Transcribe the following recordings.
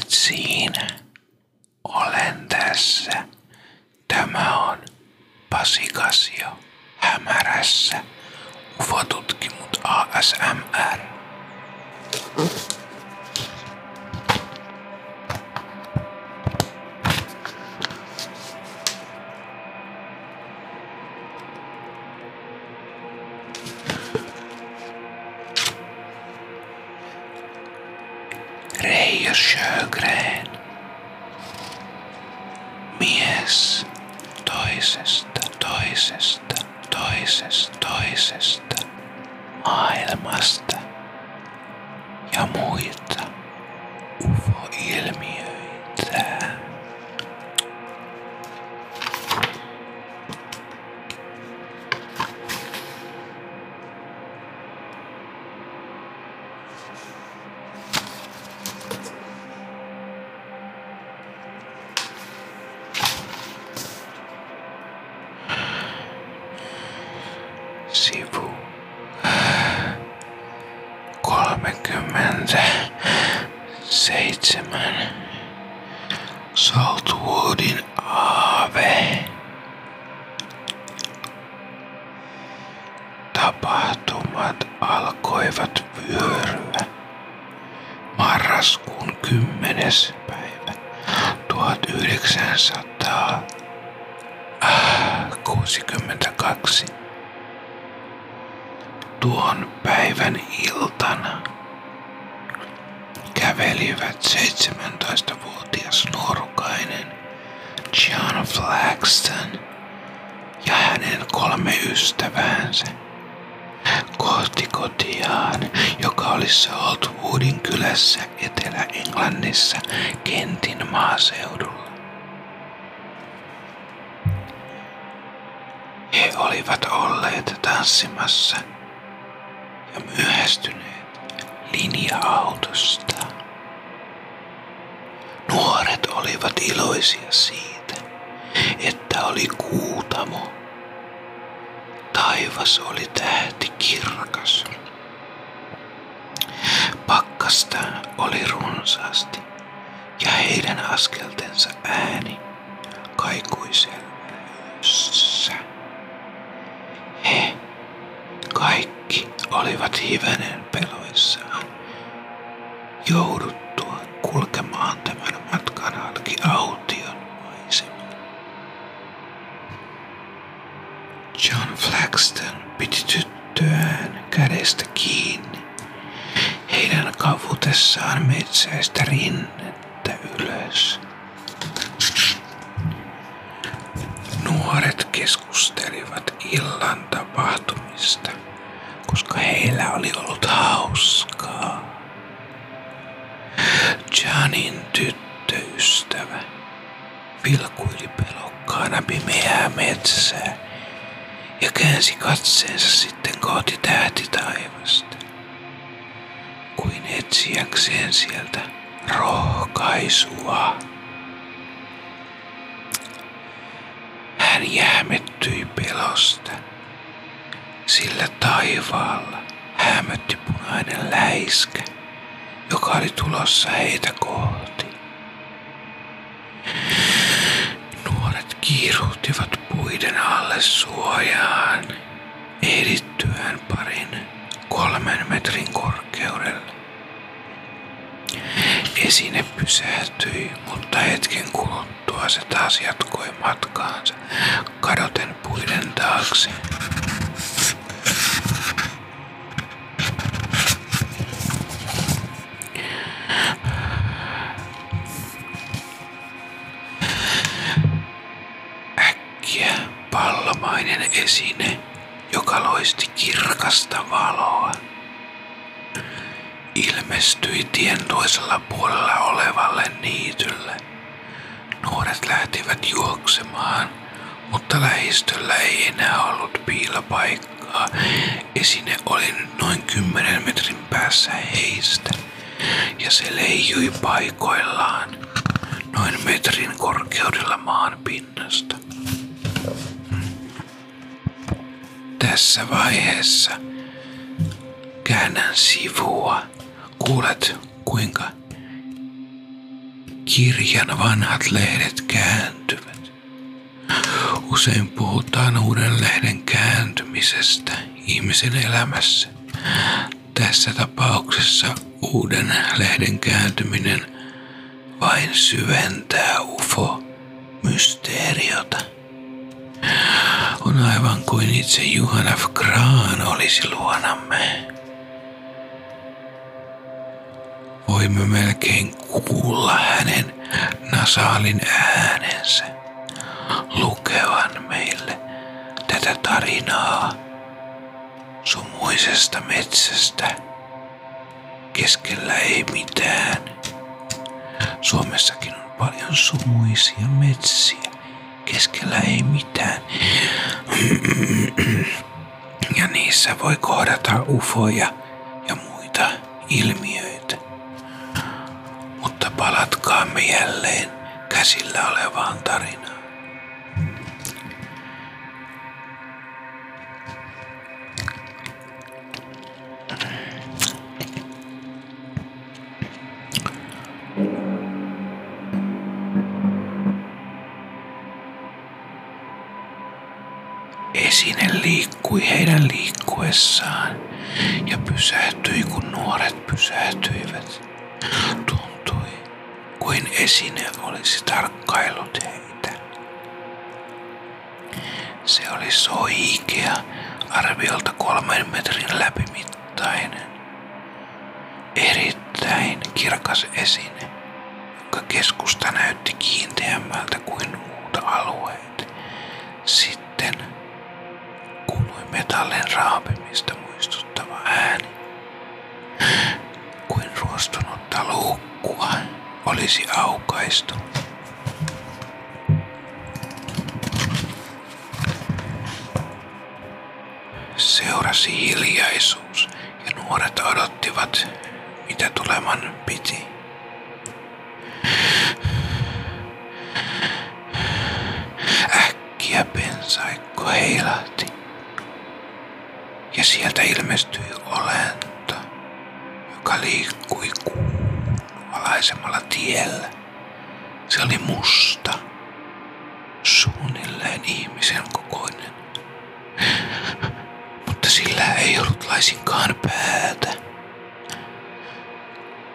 Olet siinä. Olen tässä. Tämä on Pasikasio hämärässä. UFO-tutkimut ASMR. Reijo Sjögren. Mies toisesta, toisesta, toisesta, toisesta maailmasta ja muita UFO-ilmiöitä. Sivu 37. Saltwoodin aave. Tapahtumat alkoivat vyöryä marraskuun 10. päivä 1962. Tuon päivän iltana kävelivät 17-vuotias nuorukainen John Flaxton ja hänen kolme ystäväänsä kohti kotiaan, joka oli Saltwoodin kylässä Etelä-Englannissa Kentin maaseudulla. He olivat olleet tanssimassa ja myöhästyneet linja-autosta. Nuoret olivat iloisia siitä, että oli kuutamo. Taivas oli tähti kirkas. Pakkasta oli runsaasti ja heidän askeltensa ääni kaikui selvässä. He olivat hivenen peloissaan. Jouduttua kulkemaan tämän matkan halki aution maisemaan. John Flaxton piti tyttöään kädestä kiinni. Heidän kavutessaan metsäistä rinnettä ylös. Nuoret keskustelivat illan tapahtumista, koska heillä oli ollut hauskaa. Janin tyttöystävä vilkuili pelokkaana pimeää metsää ja käänsi katseensa sitten kohti tähtitaivasta, kuin etsiäkseen sieltä rohkaisua. Hän jäämettyi pelosta, sillä taivaalla hämötti punainen läiskä, joka oli tulossa heitä kohti. Nuoret kiiruhtivat puiden alle suojaan, ehdittyään parin kolmen metrin korkeudelle. Esine pysähtyi, mutta hetken kuluttua se taas jatkoi matkaansa, kadoten puiden taakse. Ilmestyi tien toisella puolella olevalle niitylle. Nuoret lähtivät juoksemaan, mutta lähistöllä ei enää ollut piilopaikkaa. Esine oli nyt noin kymmenen metrin päässä heistä, ja se leijui paikoillaan noin metrin korkeudella maan pinnasta. Tässä vaiheessa käännän sivua. Kuulet, kuinka kirjan vanhat lehdet kääntyvät. Usein puhutaan uuden lehden kääntymisestä ihmisen elämässä. Tässä tapauksessa uuden lehden kääntyminen vain syventää UFO-mysteeriota. On aivan kuin itse Juhan F. Graan olisi luonamme. Voimme melkein kuulla hänen nasaalin äänensä lukevan meille tätä tarinaa sumuisesta metsästä. Keskellä ei mitään. Suomessakin on paljon sumuisia metsiä. Keskellä ei mitään. Ja niissä voi kohdata ufoja ja muita ilmiöitä. Mutta palatkaamme jälleen käsillä olevaan tarinaan. Esine liikkui heidän liikkuessaan ja pysähtyi kun nuoret pysähtyivät. Tuntui kuin esine olisi tarkkaillut heitä. Se oli soikea, arviolta kolmen metrin läpimittainen. Erittäin kirkas esine, jonka keskusta näytti kiinteämmältä kuin muuta alueet. Sitten kuului metallin raapimista muistuttava ääni. Kuin ruostunutta luukkua olisi aukaistu. Seurasi hiljaisuus ja nuoret odottivat, mitä tuleman piti. Äkkiä pensaikko heilahti ja sieltä ilmestyi olento, joka liikkui valaisemmalla tiellä. Se oli musta, suunnilleen ihmisen kokoinen, mutta sillä ei ollut laisinkaan päätä.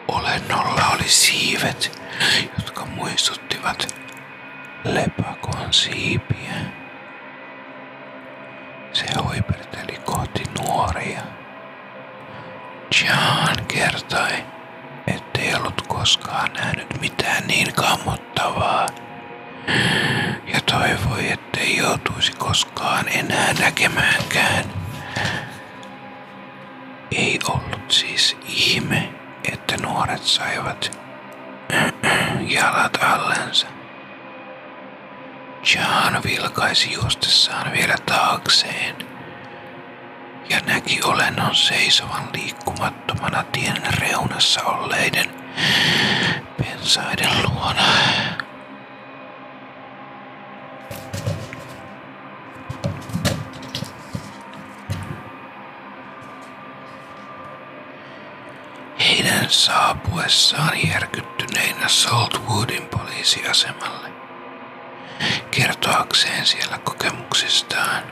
Olennolla oli siivet, jotka muistuttivat lepakon siipiä. Se hoiperteli kohti nuoria. John kertoi, ollut koskaan nähnyt mitään niin kammottavaa. Ja toivoi, ettei joutuisi koskaan enää näkemäänkään. Ei ollut siis ihme, että nuoret saivat jalat allensa. John vilkaisi juostessaan vielä taakseen ja näki olennon seisovan liikkumattomana tien reunassa olleiden pensaiden luona. Heidän saapuessaan järkyttyneinä Saltwoodin poliisiasemalle kertoakseen siellä kokemuksistaan.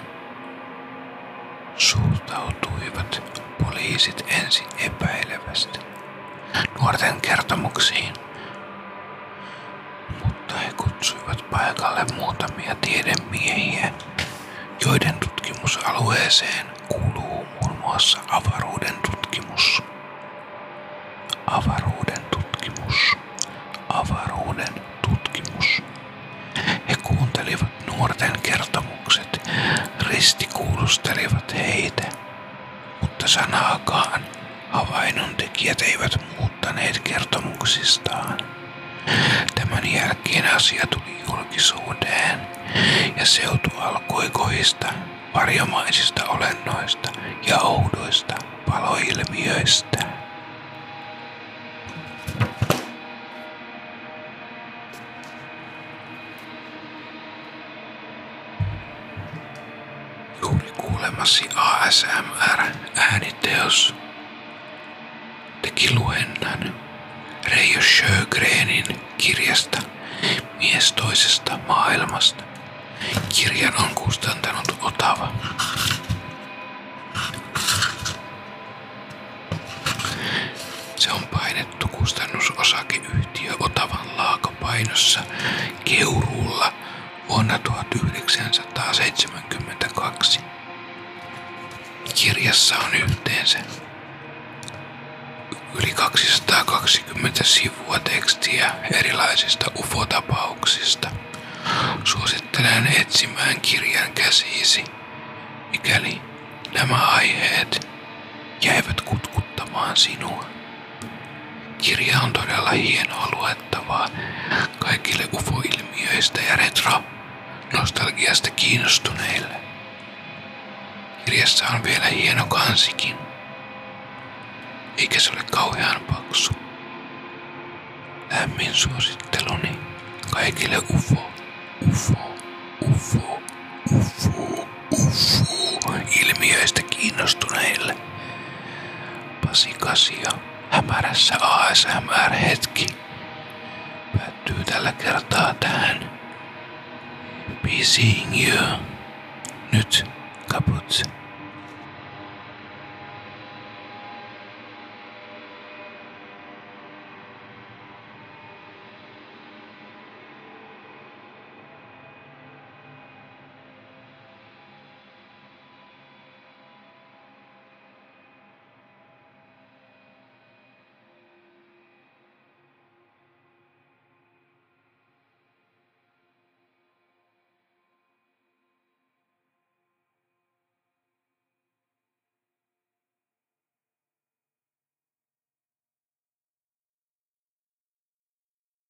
Suhtautuivat poliisit ensin epäilevästi nuorten kertomuksiin, mutta he kutsuivat paikalle muutamia tiedemiehiä, joiden tutkimusalueeseen kuuluu muun muassa avaruuden tutkimus. Avaruuden tutkimus. Avaruuden tutkimus. He kuuntelivat nuorten kertomukset, ristikuulustelivat heitä, mutta sanaakaan havainnon tekijät eivät muuttaneet kertomuksistaan. Tämän jälkeen asia tuli julkisuuteen ja seutu alkoi kohista varjomaisista olennoista ja oudoista paloilmiöistä. Juuri kuulemasi ASMR-ääniteos teki luennan Reijo Sjögrenin kirjasta Mies toisesta maailmasta. Kirjan on kustantanut Otava. Se on painettu kustannusosakeyhtiö Otavan laakapainossa Keuruulla vuonna 1972. Kirjassa on yhteensä yli 220 sivua tekstiä erilaisista ufotapauksista. Suosittelen etsimään kirjan käsiisi, mikäli nämä aiheet jäivät kutkuttamaan sinua. Kirja on todella hienoa luettavaa kaikille UFO-ilmiöistä ja retro-nostalgiasta kiinnostuneille. Kirjassa on vielä hieno kansikin, eikä se ole kauhean paksu. Lämmin suositteluni kaikille UFO, UFO, UFO, UFO, UFO ilmiöistä kiinnostuneille. Pasi Kasio hämärässä ASMR-hetki päättyy tällä kertaa tähän. Be seeing you. Nyt kaput.